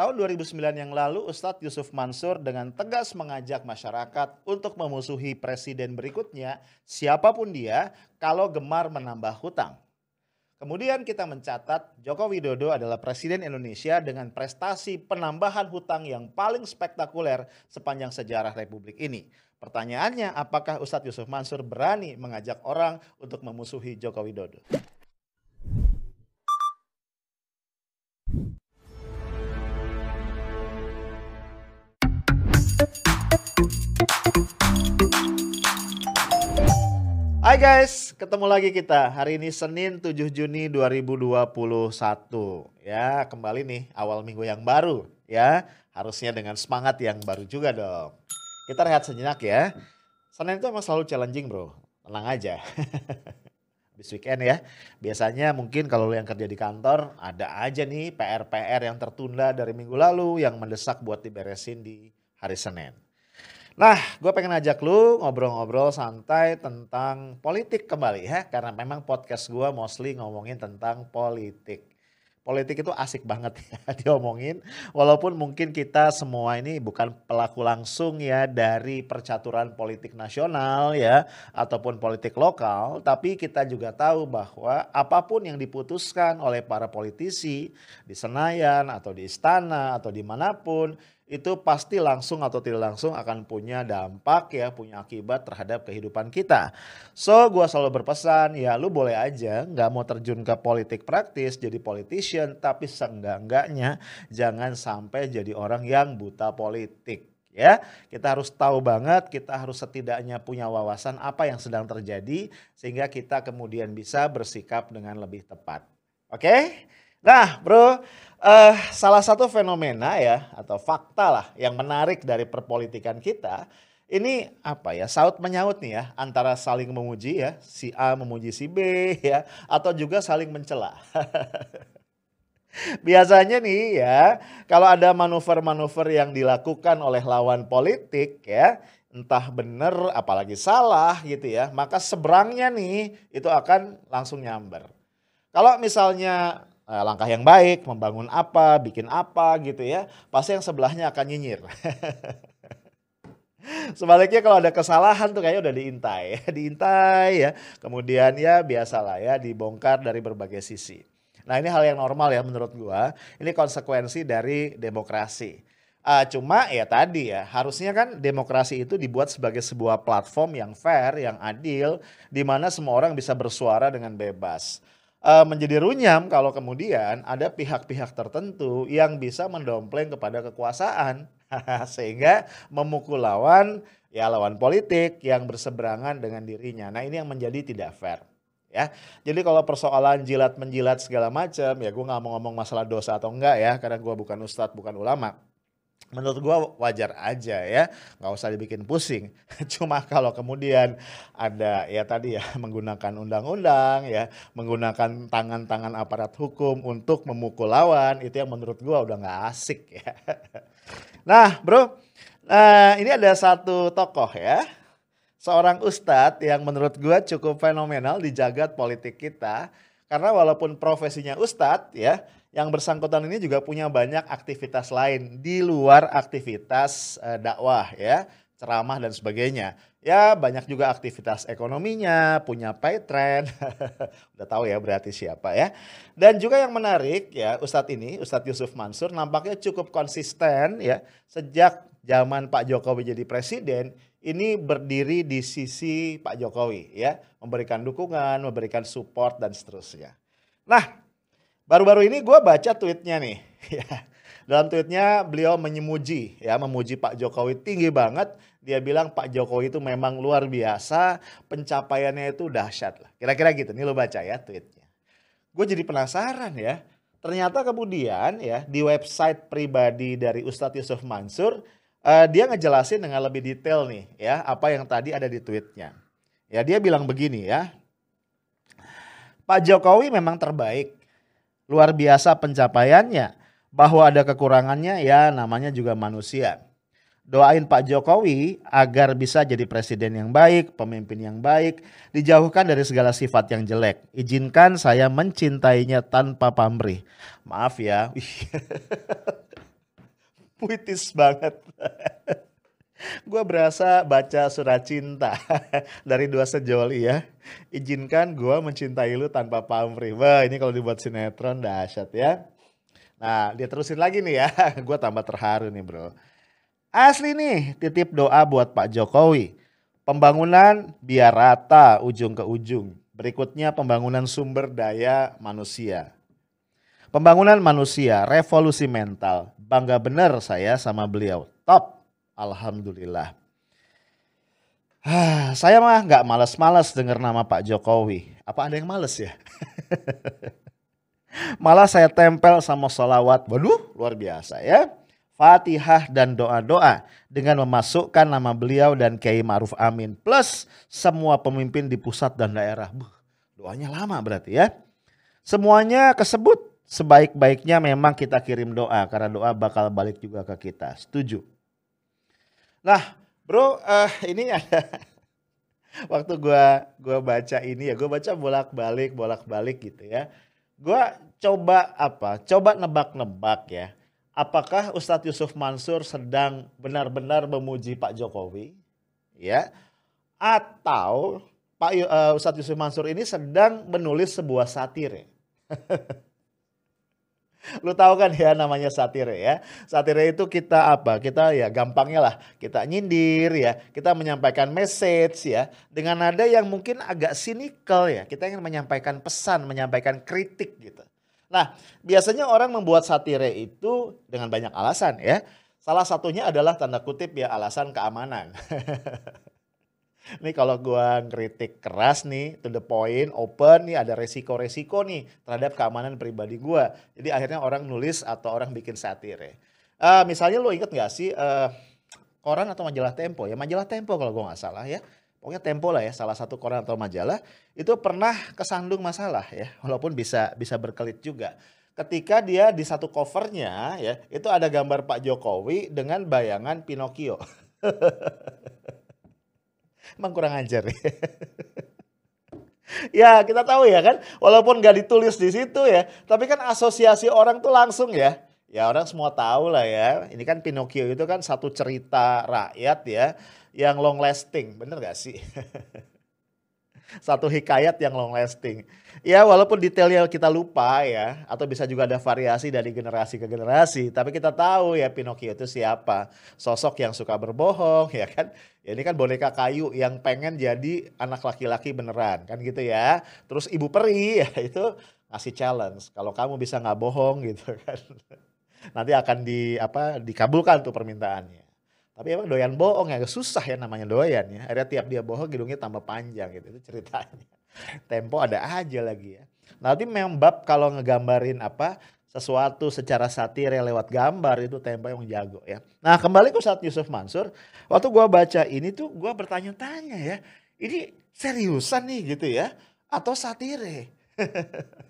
Tahun 2009 yang lalu, Ustadz Yusuf Mansur dengan tegas mengajak masyarakat untuk memusuhi presiden berikutnya, siapa pun dia, kalau gemar menambah hutang. Kemudian kita mencatat Joko Widodo adalah presiden Indonesia dengan prestasi penambahan hutang yang paling spektakuler sepanjang sejarah Republik ini. Pertanyaannya, apakah Ustadz Yusuf Mansur berani mengajak orang untuk memusuhi Joko Widodo? Hai guys, ketemu lagi kita. Hari ini Senin 7 Juni 2021. Ya, kembali nih awal minggu yang baru ya. Harusnya dengan semangat yang baru juga dong. Kita rehat sejenak ya. Senin itu emang selalu challenging bro. Tenang aja. Habis weekend ya. Biasanya mungkin kalau yang kerja di kantor ada aja nih PR-PR yang tertunda dari minggu lalu yang mendesak buat diberesin di hari Senin. Nah, gue pengen ajak lu ngobrol-ngobrol santai tentang politik kembali ya. Karena memang podcast gue mostly ngomongin tentang politik. Politik itu asik banget ya diomongin. Walaupun mungkin kita semua ini bukan pelaku langsung ya dari percaturan politik nasional ya. Ataupun politik lokal. Tapi kita juga tahu bahwa apa pun yang diputuskan oleh para politisi di Senayan atau di istana atau di mana pun itu pasti langsung atau tidak langsung akan punya dampak ya, punya akibat terhadap kehidupan kita. So, gua selalu berpesan ya lu boleh aja nggak mau terjun ke politik praktis jadi politician, tapi seenggak-enggaknya jangan sampai jadi orang yang buta politik ya. Kita harus tahu banget, kita harus setidaknya punya wawasan apa yang sedang terjadi sehingga kita kemudian bisa bersikap dengan lebih tepat. Oke? Okay? Nah, Bro, uh, salah satu fenomena ya atau fakta lah yang menarik dari perpolitikan kita ini apa ya saut menyaut nih ya antara saling memuji ya si A memuji si B ya atau juga saling mencela. Biasanya nih ya, kalau ada manuver-manuver yang dilakukan oleh lawan politik ya, entah benar apalagi salah gitu ya, maka seberangnya nih itu akan langsung nyamber. Kalau misalnya langkah yang baik, membangun apa, bikin apa gitu ya, pasti yang sebelahnya akan nyinyir. Sebaliknya kalau ada kesalahan tuh kayaknya udah diintai, diintai ya. Kemudian ya biasalah ya dibongkar dari berbagai sisi. Nah ini hal yang normal ya menurut gua. Ini konsekuensi dari demokrasi. Uh, cuma ya tadi ya harusnya kan demokrasi itu dibuat sebagai sebuah platform yang fair, yang adil, di mana semua orang bisa bersuara dengan bebas uh, menjadi runyam kalau kemudian ada pihak-pihak tertentu yang bisa mendompleng kepada kekuasaan sehingga memukul lawan ya lawan politik yang berseberangan dengan dirinya. Nah, ini yang menjadi tidak fair. Ya, jadi kalau persoalan jilat menjilat segala macam, ya gue nggak mau ngomong masalah dosa atau enggak ya, karena gue bukan ustadz, bukan ulama menurut gua wajar aja ya nggak usah dibikin pusing. Cuma kalau kemudian ada ya tadi ya menggunakan undang-undang ya menggunakan tangan-tangan aparat hukum untuk memukul lawan itu yang menurut gua udah nggak asik ya. Nah bro nah ini ada satu tokoh ya. Seorang ustadz yang menurut gua cukup fenomenal di jagat politik kita. Karena walaupun profesinya ustadz ya yang bersangkutan ini juga punya banyak aktivitas lain di luar aktivitas uh, dakwah ya, ceramah dan sebagainya. Ya banyak juga aktivitas ekonominya, punya pay trend, udah tahu ya berarti siapa ya. Dan juga yang menarik ya Ustadz ini, Ustadz Yusuf Mansur nampaknya cukup konsisten ya sejak zaman Pak Jokowi jadi presiden ini berdiri di sisi Pak Jokowi ya, memberikan dukungan, memberikan support dan seterusnya. Nah, Baru-baru ini gue baca tweetnya nih. Ya. Dalam tweetnya beliau menyemuji, ya memuji Pak Jokowi tinggi banget. Dia bilang Pak Jokowi itu memang luar biasa, pencapaiannya itu dahsyat lah. Kira-kira gitu, nih lo baca ya tweetnya. Gue jadi penasaran ya. Ternyata kemudian ya di website pribadi dari Ustadz Yusuf Mansur, uh, dia ngejelasin dengan lebih detail nih ya apa yang tadi ada di tweetnya. Ya dia bilang begini ya. Pak Jokowi memang terbaik luar biasa pencapaiannya. Bahwa ada kekurangannya ya namanya juga manusia. Doain Pak Jokowi agar bisa jadi presiden yang baik, pemimpin yang baik, dijauhkan dari segala sifat yang jelek. Izinkan saya mencintainya tanpa pamrih. Maaf ya. Puitis banget. Gue berasa baca surat cinta dari dua sejoli ya. Izinkan gue mencintai lu tanpa pamrih. Wah ini kalau dibuat sinetron dahsyat ya. Nah dia terusin lagi nih ya. gue tambah terharu nih bro. Asli nih titip doa buat Pak Jokowi. Pembangunan biar rata ujung ke ujung. Berikutnya pembangunan sumber daya manusia. Pembangunan manusia, revolusi mental. Bangga bener saya sama beliau. Top. Alhamdulillah. Ah, saya mah nggak males-males dengar nama Pak Jokowi. Apa ada yang males ya? Malah saya tempel sama solawat. Waduh, luar biasa ya. Fatihah dan doa-doa dengan memasukkan nama beliau dan Kiai Ma'ruf Amin plus semua pemimpin di pusat dan daerah. Buh, doanya lama berarti ya. Semuanya kesebut sebaik-baiknya memang kita kirim doa karena doa bakal balik juga ke kita. Setuju? Nah, bro, uh, ini ada waktu gua gua baca ini ya, gua baca bolak-balik, bolak-balik gitu ya. Gua coba apa? Coba nebak-nebak ya. Apakah Ustadz Yusuf Mansur sedang benar-benar memuji Pak Jokowi? Ya. Atau Pak uh, Ustadz Yusuf Mansur ini sedang menulis sebuah satir ya. Lu tahu kan ya namanya satire ya. Satire itu kita apa? Kita ya gampangnya lah kita nyindir ya, kita menyampaikan message ya dengan nada yang mungkin agak sinikal ya. Kita ingin menyampaikan pesan, menyampaikan kritik gitu. Nah, biasanya orang membuat satire itu dengan banyak alasan ya. Salah satunya adalah tanda kutip ya alasan keamanan. Nih kalau gua ngeritik keras nih, to the point, open nih ada resiko-resiko nih terhadap keamanan pribadi gua. Jadi akhirnya orang nulis atau orang bikin satire. Uh, misalnya lo inget gak sih uh, koran atau majalah Tempo ya? Majalah Tempo kalau gua nggak salah ya. Pokoknya Tempo lah ya, salah satu koran atau majalah itu pernah kesandung masalah ya, walaupun bisa bisa berkelit juga. Ketika dia di satu covernya ya, itu ada gambar Pak Jokowi dengan bayangan Pinocchio. Emang kurang ajar ya. ya kita tahu ya kan, walaupun gak ditulis di situ ya, tapi kan asosiasi orang tuh langsung ya. Ya orang semua tahu lah ya, ini kan Pinocchio itu kan satu cerita rakyat ya, yang long lasting, bener gak sih? satu hikayat yang long lasting. Ya walaupun detailnya kita lupa ya, atau bisa juga ada variasi dari generasi ke generasi, tapi kita tahu ya Pinocchio itu siapa. Sosok yang suka berbohong ya kan. Ya, ini kan boneka kayu yang pengen jadi anak laki-laki beneran kan gitu ya. Terus ibu peri ya itu ngasih challenge. Kalau kamu bisa nggak bohong gitu kan. Nanti akan di apa dikabulkan tuh permintaannya. Tapi emang doyan bohong ya, susah ya namanya doyan ya. Akhirnya tiap dia bohong hidungnya tambah panjang gitu, itu ceritanya. Tempo ada aja lagi ya. Nanti memang bab kalau ngegambarin apa sesuatu secara satir yang lewat gambar itu Tempo yang jago ya. Nah kembali ke saat Yusuf Mansur, waktu gua baca ini tuh gua bertanya-tanya ya, ini seriusan nih gitu ya, atau satire?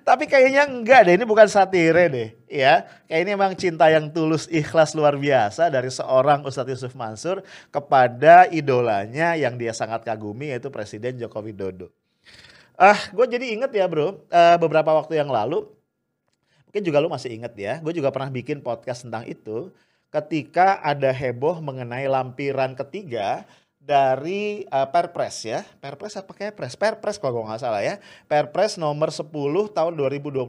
Tapi kayaknya enggak deh, ini bukan satire deh, ya. Kayak ini emang cinta yang tulus, ikhlas luar biasa dari seorang Ustadz Yusuf Mansur kepada idolanya yang dia sangat kagumi yaitu Presiden Joko Widodo. Ah, gue jadi inget ya bro, uh, beberapa waktu yang lalu, mungkin juga lu masih inget ya, gue juga pernah bikin podcast tentang itu, ketika ada heboh mengenai lampiran ketiga dari uh, Perpres ya. Perpres apa Kepres? Perpres kalau gue nggak salah ya. Perpres nomor 10 tahun 2021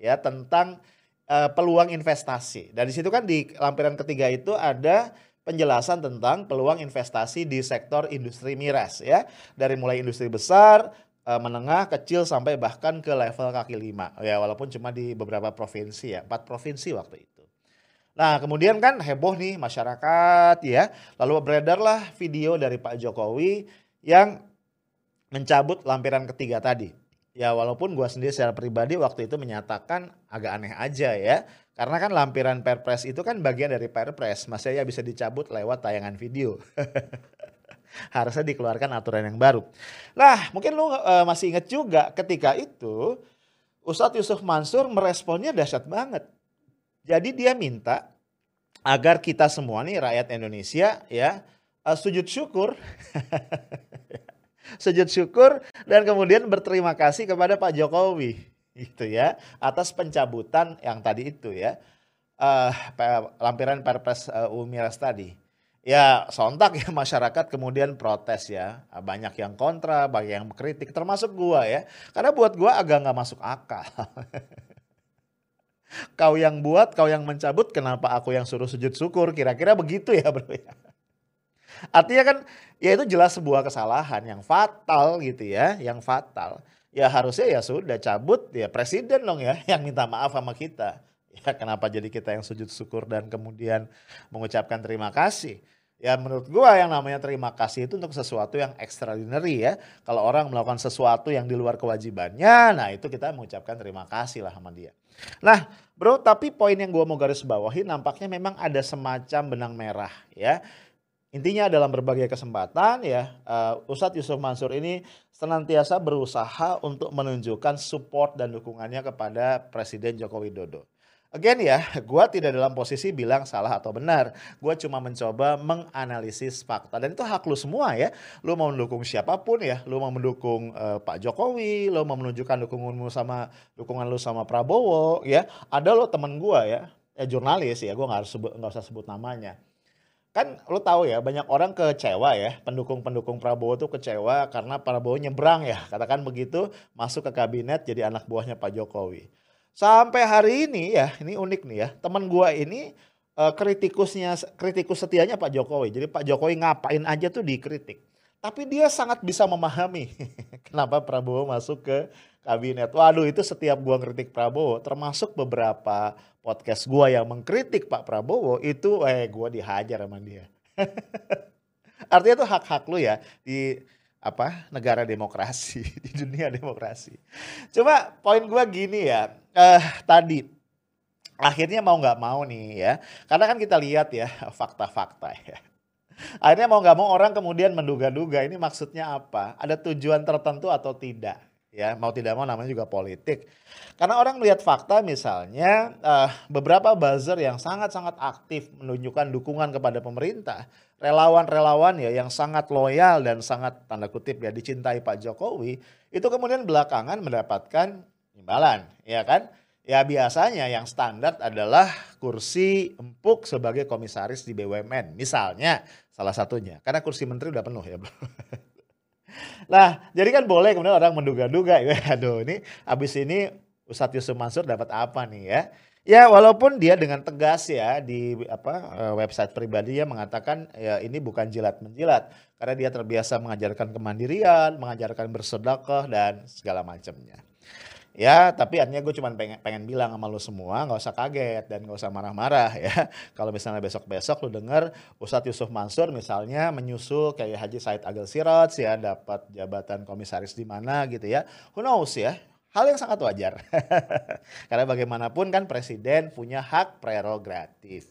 ya tentang uh, peluang investasi. Dan di situ kan di lampiran ketiga itu ada penjelasan tentang peluang investasi di sektor industri miras ya. Dari mulai industri besar, uh, menengah, kecil sampai bahkan ke level kaki lima. Ya walaupun cuma di beberapa provinsi ya, empat provinsi waktu itu. Nah kemudian kan heboh nih masyarakat ya. Lalu beredarlah video dari Pak Jokowi yang mencabut lampiran ketiga tadi. Ya walaupun gue sendiri secara pribadi waktu itu menyatakan agak aneh aja ya. Karena kan lampiran perpres itu kan bagian dari perpres. Masih ya bisa dicabut lewat tayangan video. Harusnya dikeluarkan aturan yang baru. Nah mungkin lu uh, masih inget juga ketika itu Ustadz Yusuf Mansur meresponnya dahsyat banget. Jadi dia minta agar kita semua nih rakyat Indonesia ya uh, sujud syukur. Sujud syukur dan kemudian berterima kasih kepada Pak Jokowi gitu ya atas pencabutan yang tadi itu ya. Uh, lampiran Perpres uh, Umiras tadi, ya sontak ya masyarakat kemudian protes ya. Banyak yang kontra banyak yang kritik termasuk gua ya. Karena buat gua agak nggak masuk akal kau yang buat kau yang mencabut kenapa aku yang suruh sujud syukur kira-kira begitu ya bro ya artinya kan ya itu jelas sebuah kesalahan yang fatal gitu ya yang fatal ya harusnya ya sudah cabut ya presiden dong ya yang minta maaf sama kita Ya kenapa jadi kita yang sujud syukur dan kemudian mengucapkan terima kasih. Ya menurut gua yang namanya terima kasih itu untuk sesuatu yang extraordinary ya. Kalau orang melakukan sesuatu yang di luar kewajibannya, nah itu kita mengucapkan terima kasih lah sama dia. Nah bro, tapi poin yang gua mau garis bawahi nampaknya memang ada semacam benang merah ya. Intinya dalam berbagai kesempatan ya, uh, Ustadz Yusuf Mansur ini senantiasa berusaha untuk menunjukkan support dan dukungannya kepada Presiden Joko Widodo. Again ya, gue tidak dalam posisi bilang salah atau benar. Gue cuma mencoba menganalisis fakta. Dan itu hak lu semua ya. Lu mau mendukung siapa pun ya. Lu mau mendukung uh, Pak Jokowi. Lu mau menunjukkan dukunganmu sama dukungan lu sama Prabowo ya. Ada lo temen gue ya. Ya jurnalis ya. Gue gak, harus sebut, gak usah sebut namanya. Kan lu tahu ya banyak orang kecewa ya. Pendukung-pendukung Prabowo tuh kecewa karena Prabowo nyebrang ya. Katakan begitu masuk ke kabinet jadi anak buahnya Pak Jokowi. Sampai hari ini ya, ini unik nih ya. Teman gua ini uh, kritikusnya kritikus setianya Pak Jokowi. Jadi Pak Jokowi ngapain aja tuh dikritik. Tapi dia sangat bisa memahami kenapa Prabowo masuk ke kabinet. Waduh, itu setiap gua kritik Prabowo, termasuk beberapa podcast gua yang mengkritik Pak Prabowo, itu eh gua dihajar sama dia. Artinya itu hak-hak lu ya di apa negara demokrasi di dunia demokrasi. Coba poin gue gini ya, uh, tadi akhirnya mau nggak mau nih ya, karena kan kita lihat ya fakta-fakta ya. Akhirnya mau nggak mau orang kemudian menduga-duga ini maksudnya apa, ada tujuan tertentu atau tidak ya mau tidak mau namanya juga politik karena orang melihat fakta misalnya uh, beberapa buzzer yang sangat-sangat aktif menunjukkan dukungan kepada pemerintah relawan-relawan ya yang sangat loyal dan sangat tanda kutip ya dicintai Pak Jokowi itu kemudian belakangan mendapatkan imbalan ya kan? Ya biasanya yang standar adalah kursi empuk sebagai komisaris di BUMN misalnya salah satunya. Karena kursi menteri udah penuh ya bro. Nah, jadi kan boleh kemudian orang menduga-duga, ya, aduh ini habis ini Ustadz Yusuf Mansur dapat apa nih ya? Ya walaupun dia dengan tegas ya di apa eh, website pribadinya mengatakan ya ini bukan jilat menjilat karena dia terbiasa mengajarkan kemandirian, mengajarkan bersedekah dan segala macamnya. Ya, tapi artinya gue cuma pengen, pengen bilang sama lu semua, nggak usah kaget dan nggak usah marah-marah ya. Kalau misalnya besok-besok lu denger Ustadz Yusuf Mansur misalnya menyusul kayak Haji Said Agil Sirot ya dapat jabatan komisaris di mana gitu ya. Who knows ya, hal yang sangat wajar. Karena bagaimanapun kan presiden punya hak prerogatif.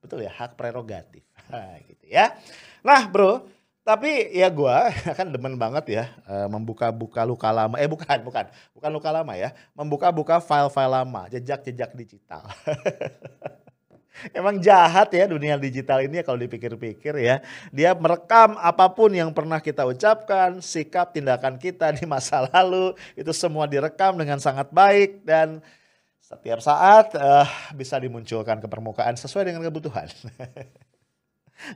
Betul ya, hak prerogatif. gitu ya. Nah, Bro, tapi ya gue kan demen banget ya eh, membuka-buka luka lama. Eh bukan, bukan. Bukan luka lama ya. Membuka-buka file-file lama, jejak-jejak digital. Emang jahat ya dunia digital ini ya kalau dipikir-pikir ya. Dia merekam apa pun yang pernah kita ucapkan, sikap, tindakan kita di masa lalu. Itu semua direkam dengan sangat baik dan setiap saat uh, bisa dimunculkan ke permukaan sesuai dengan kebutuhan.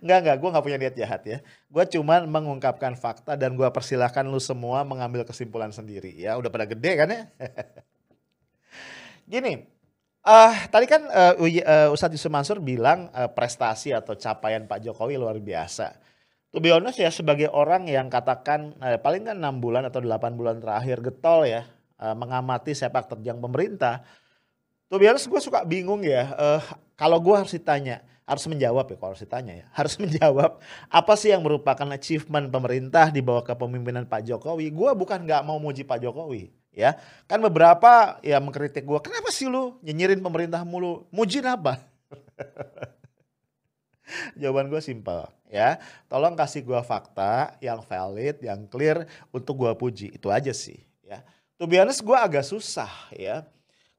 Enggak, enggak, gue gak punya niat jahat ya. Gue cuman mengungkapkan fakta dan gue persilahkan lu semua mengambil kesimpulan sendiri ya. Udah pada gede kan ya? Gini, uh, tadi kan uh, uh, Ustadz Yusuf Mansur bilang uh, prestasi atau capaian Pak Jokowi luar biasa. To be honest ya sebagai orang yang katakan uh, paling kan 6 bulan atau 8 bulan terakhir getol ya uh, mengamati sepak terjang pemerintah. To be honest gue suka bingung ya uh, kalau gue harus ditanya harus menjawab ya kalau harus ditanya ya harus menjawab apa sih yang merupakan achievement pemerintah di bawah kepemimpinan Pak Jokowi gue bukan nggak mau muji Pak Jokowi ya kan beberapa ya mengkritik gue kenapa sih lu nyinyirin pemerintah mulu mujin apa jawaban gue simpel ya tolong kasih gue fakta yang valid yang clear untuk gue puji itu aja sih ya to be honest gue agak susah ya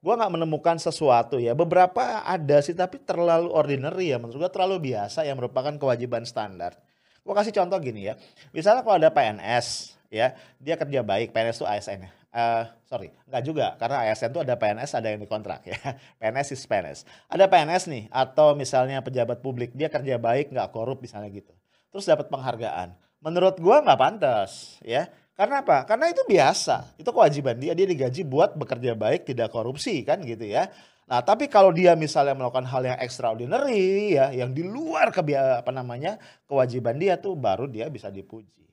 gue nggak menemukan sesuatu ya. Beberapa ada sih tapi terlalu ordinary ya. Menurut gue terlalu biasa yang merupakan kewajiban standar. Gue kasih contoh gini ya. Misalnya kalau ada PNS ya, dia kerja baik. PNS itu ASN ya. Uh, sorry, nggak juga karena ASN itu ada PNS ada yang dikontrak ya. PNS is PNS. Ada PNS nih atau misalnya pejabat publik dia kerja baik nggak korup misalnya gitu. Terus dapat penghargaan. Menurut gua nggak pantas ya. Karena apa? Karena itu biasa. Itu kewajiban dia. Dia digaji buat bekerja baik, tidak korupsi kan gitu ya. Nah, tapi kalau dia misalnya melakukan hal yang extraordinary ya, yang di luar kebia apa namanya kewajiban dia tuh baru dia bisa dipuji.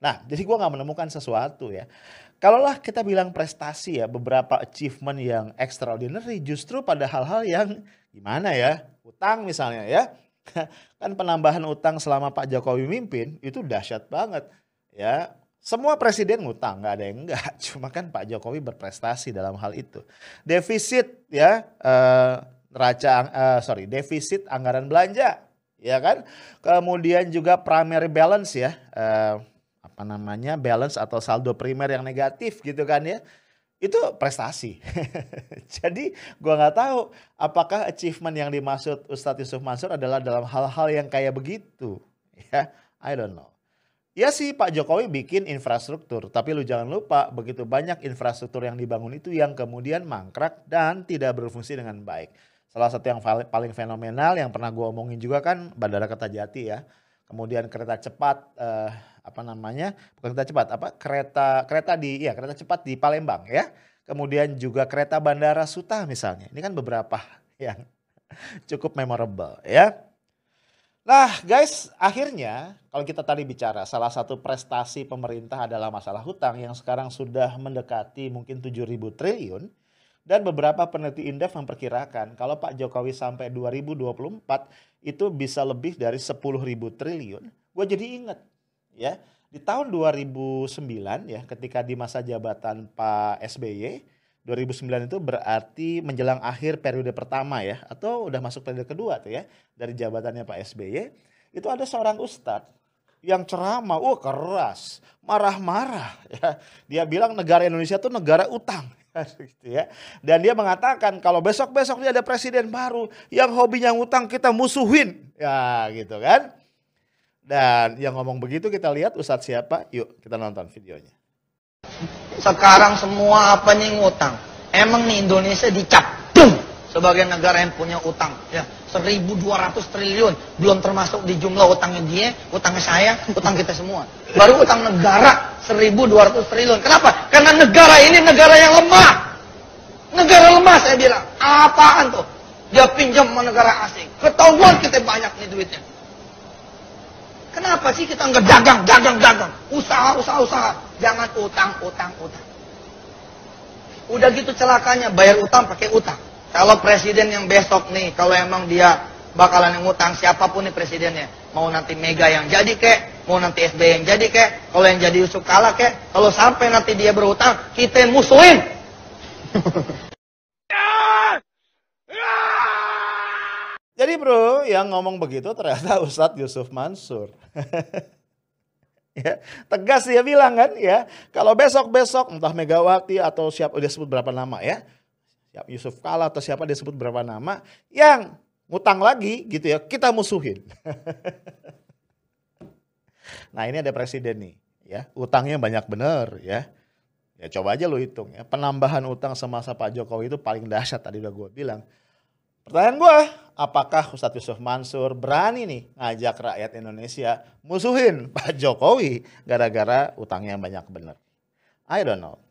Nah, jadi gua nggak menemukan sesuatu ya. Kalaulah kita bilang prestasi ya, beberapa achievement yang extraordinary justru pada hal-hal yang gimana ya, utang misalnya ya. kan penambahan utang selama Pak Jokowi mimpin itu dahsyat banget ya semua presiden ngutang, nggak ada yang enggak. Cuma kan Pak Jokowi berprestasi dalam hal itu. Defisit ya, neraca, uh, sorry, defisit anggaran belanja, ya kan. Kemudian juga primary balance ya, uh, apa namanya balance atau saldo primer yang negatif gitu kan ya. Itu prestasi. Jadi gua nggak tahu apakah achievement yang dimaksud Ustadz Yusuf Mansur adalah dalam hal-hal yang kayak begitu. Ya, I don't know. Ya sih Pak Jokowi bikin infrastruktur, tapi lu jangan lupa begitu banyak infrastruktur yang dibangun itu yang kemudian mangkrak dan tidak berfungsi dengan baik. Salah satu yang paling fenomenal yang pernah gue omongin juga kan Bandara Kertajati ya. Kemudian kereta cepat eh, apa namanya? Bukan kereta cepat, apa? Kereta kereta di ya kereta cepat di Palembang ya. Kemudian juga kereta Bandara Suta misalnya. Ini kan beberapa yang cukup memorable ya. Nah guys, akhirnya kalau kita tadi bicara salah satu prestasi pemerintah adalah masalah hutang yang sekarang sudah mendekati mungkin 7.000 triliun. Dan beberapa peneliti Indef memperkirakan kalau Pak Jokowi sampai 2024 itu bisa lebih dari 10.000 triliun. Gue jadi inget ya, di tahun 2009 ya ketika di masa jabatan Pak SBY 2009 itu berarti menjelang akhir periode pertama ya atau udah masuk periode kedua tuh ya dari jabatannya Pak SBY itu ada seorang ustadz yang ceramah, oh keras, marah-marah ya. Dia bilang negara Indonesia tuh negara utang gitu ya. Dan dia mengatakan kalau besok-besok dia ada presiden baru yang hobinya ngutang kita musuhin. Ya gitu kan. Dan yang ngomong begitu kita lihat ustadz siapa? Yuk kita nonton videonya. Sekarang semua apa nih ngutang. Emang nih Indonesia dicap sebagai negara yang punya utang. Ya, 1200 triliun. Belum termasuk di jumlah utangnya dia, utangnya saya, utang kita semua. Baru utang negara 1200 triliun. Kenapa? Karena negara ini negara yang lemah. Negara lemah saya bilang. Apaan tuh? Dia pinjam sama negara asing. Ketahuan kita banyak nih duitnya. Kenapa sih kita nggak dagang, dagang, dagang? Usaha, usaha, usaha. Jangan utang, utang, utang. Udah gitu celakanya, bayar utang pakai utang. Kalau presiden yang besok nih, kalau emang dia bakalan yang utang, siapa pun nih presidennya. Mau nanti Mega yang jadi kek, mau nanti SB yang jadi kek, kalau yang jadi Yusuf kalah kek, kalau sampai nanti dia berutang, kita yang musuhin. Jadi bro, yang ngomong begitu ternyata Ustadz Yusuf Mansur. ya, tegas dia bilang kan ya, kalau besok-besok entah Megawati atau siapa dia sebut berapa nama ya. Siap Yusuf Kala atau siapa dia sebut berapa nama yang ngutang lagi gitu ya, kita musuhin. nah, ini ada presiden nih ya, utangnya banyak bener ya. Ya coba aja lo hitung ya, penambahan utang semasa Pak Jokowi itu paling dahsyat tadi udah gue bilang. Pertanyaan gue, apakah Ustadz Yusuf Mansur berani nih ngajak rakyat Indonesia musuhin Pak Jokowi gara-gara utangnya banyak bener? I don't know.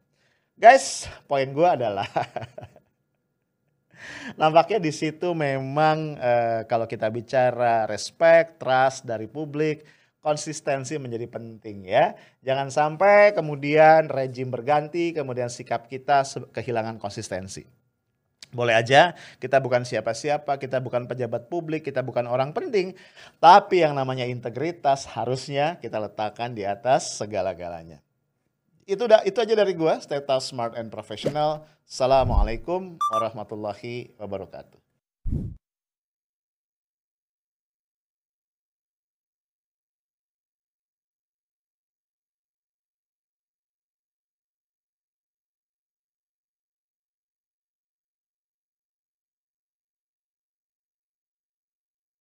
Guys, poin gue adalah nampaknya di situ memang eh, kalau kita bicara respect, trust dari publik, konsistensi menjadi penting ya. Jangan sampai kemudian rejim berganti, kemudian sikap kita kehilangan konsistensi. Boleh aja kita bukan siapa-siapa, kita bukan pejabat publik, kita bukan orang penting. Tapi yang namanya integritas harusnya kita letakkan di atas segala-galanya. Itu udah itu aja dari gua, stay smart and professional. Assalamualaikum warahmatullahi wabarakatuh.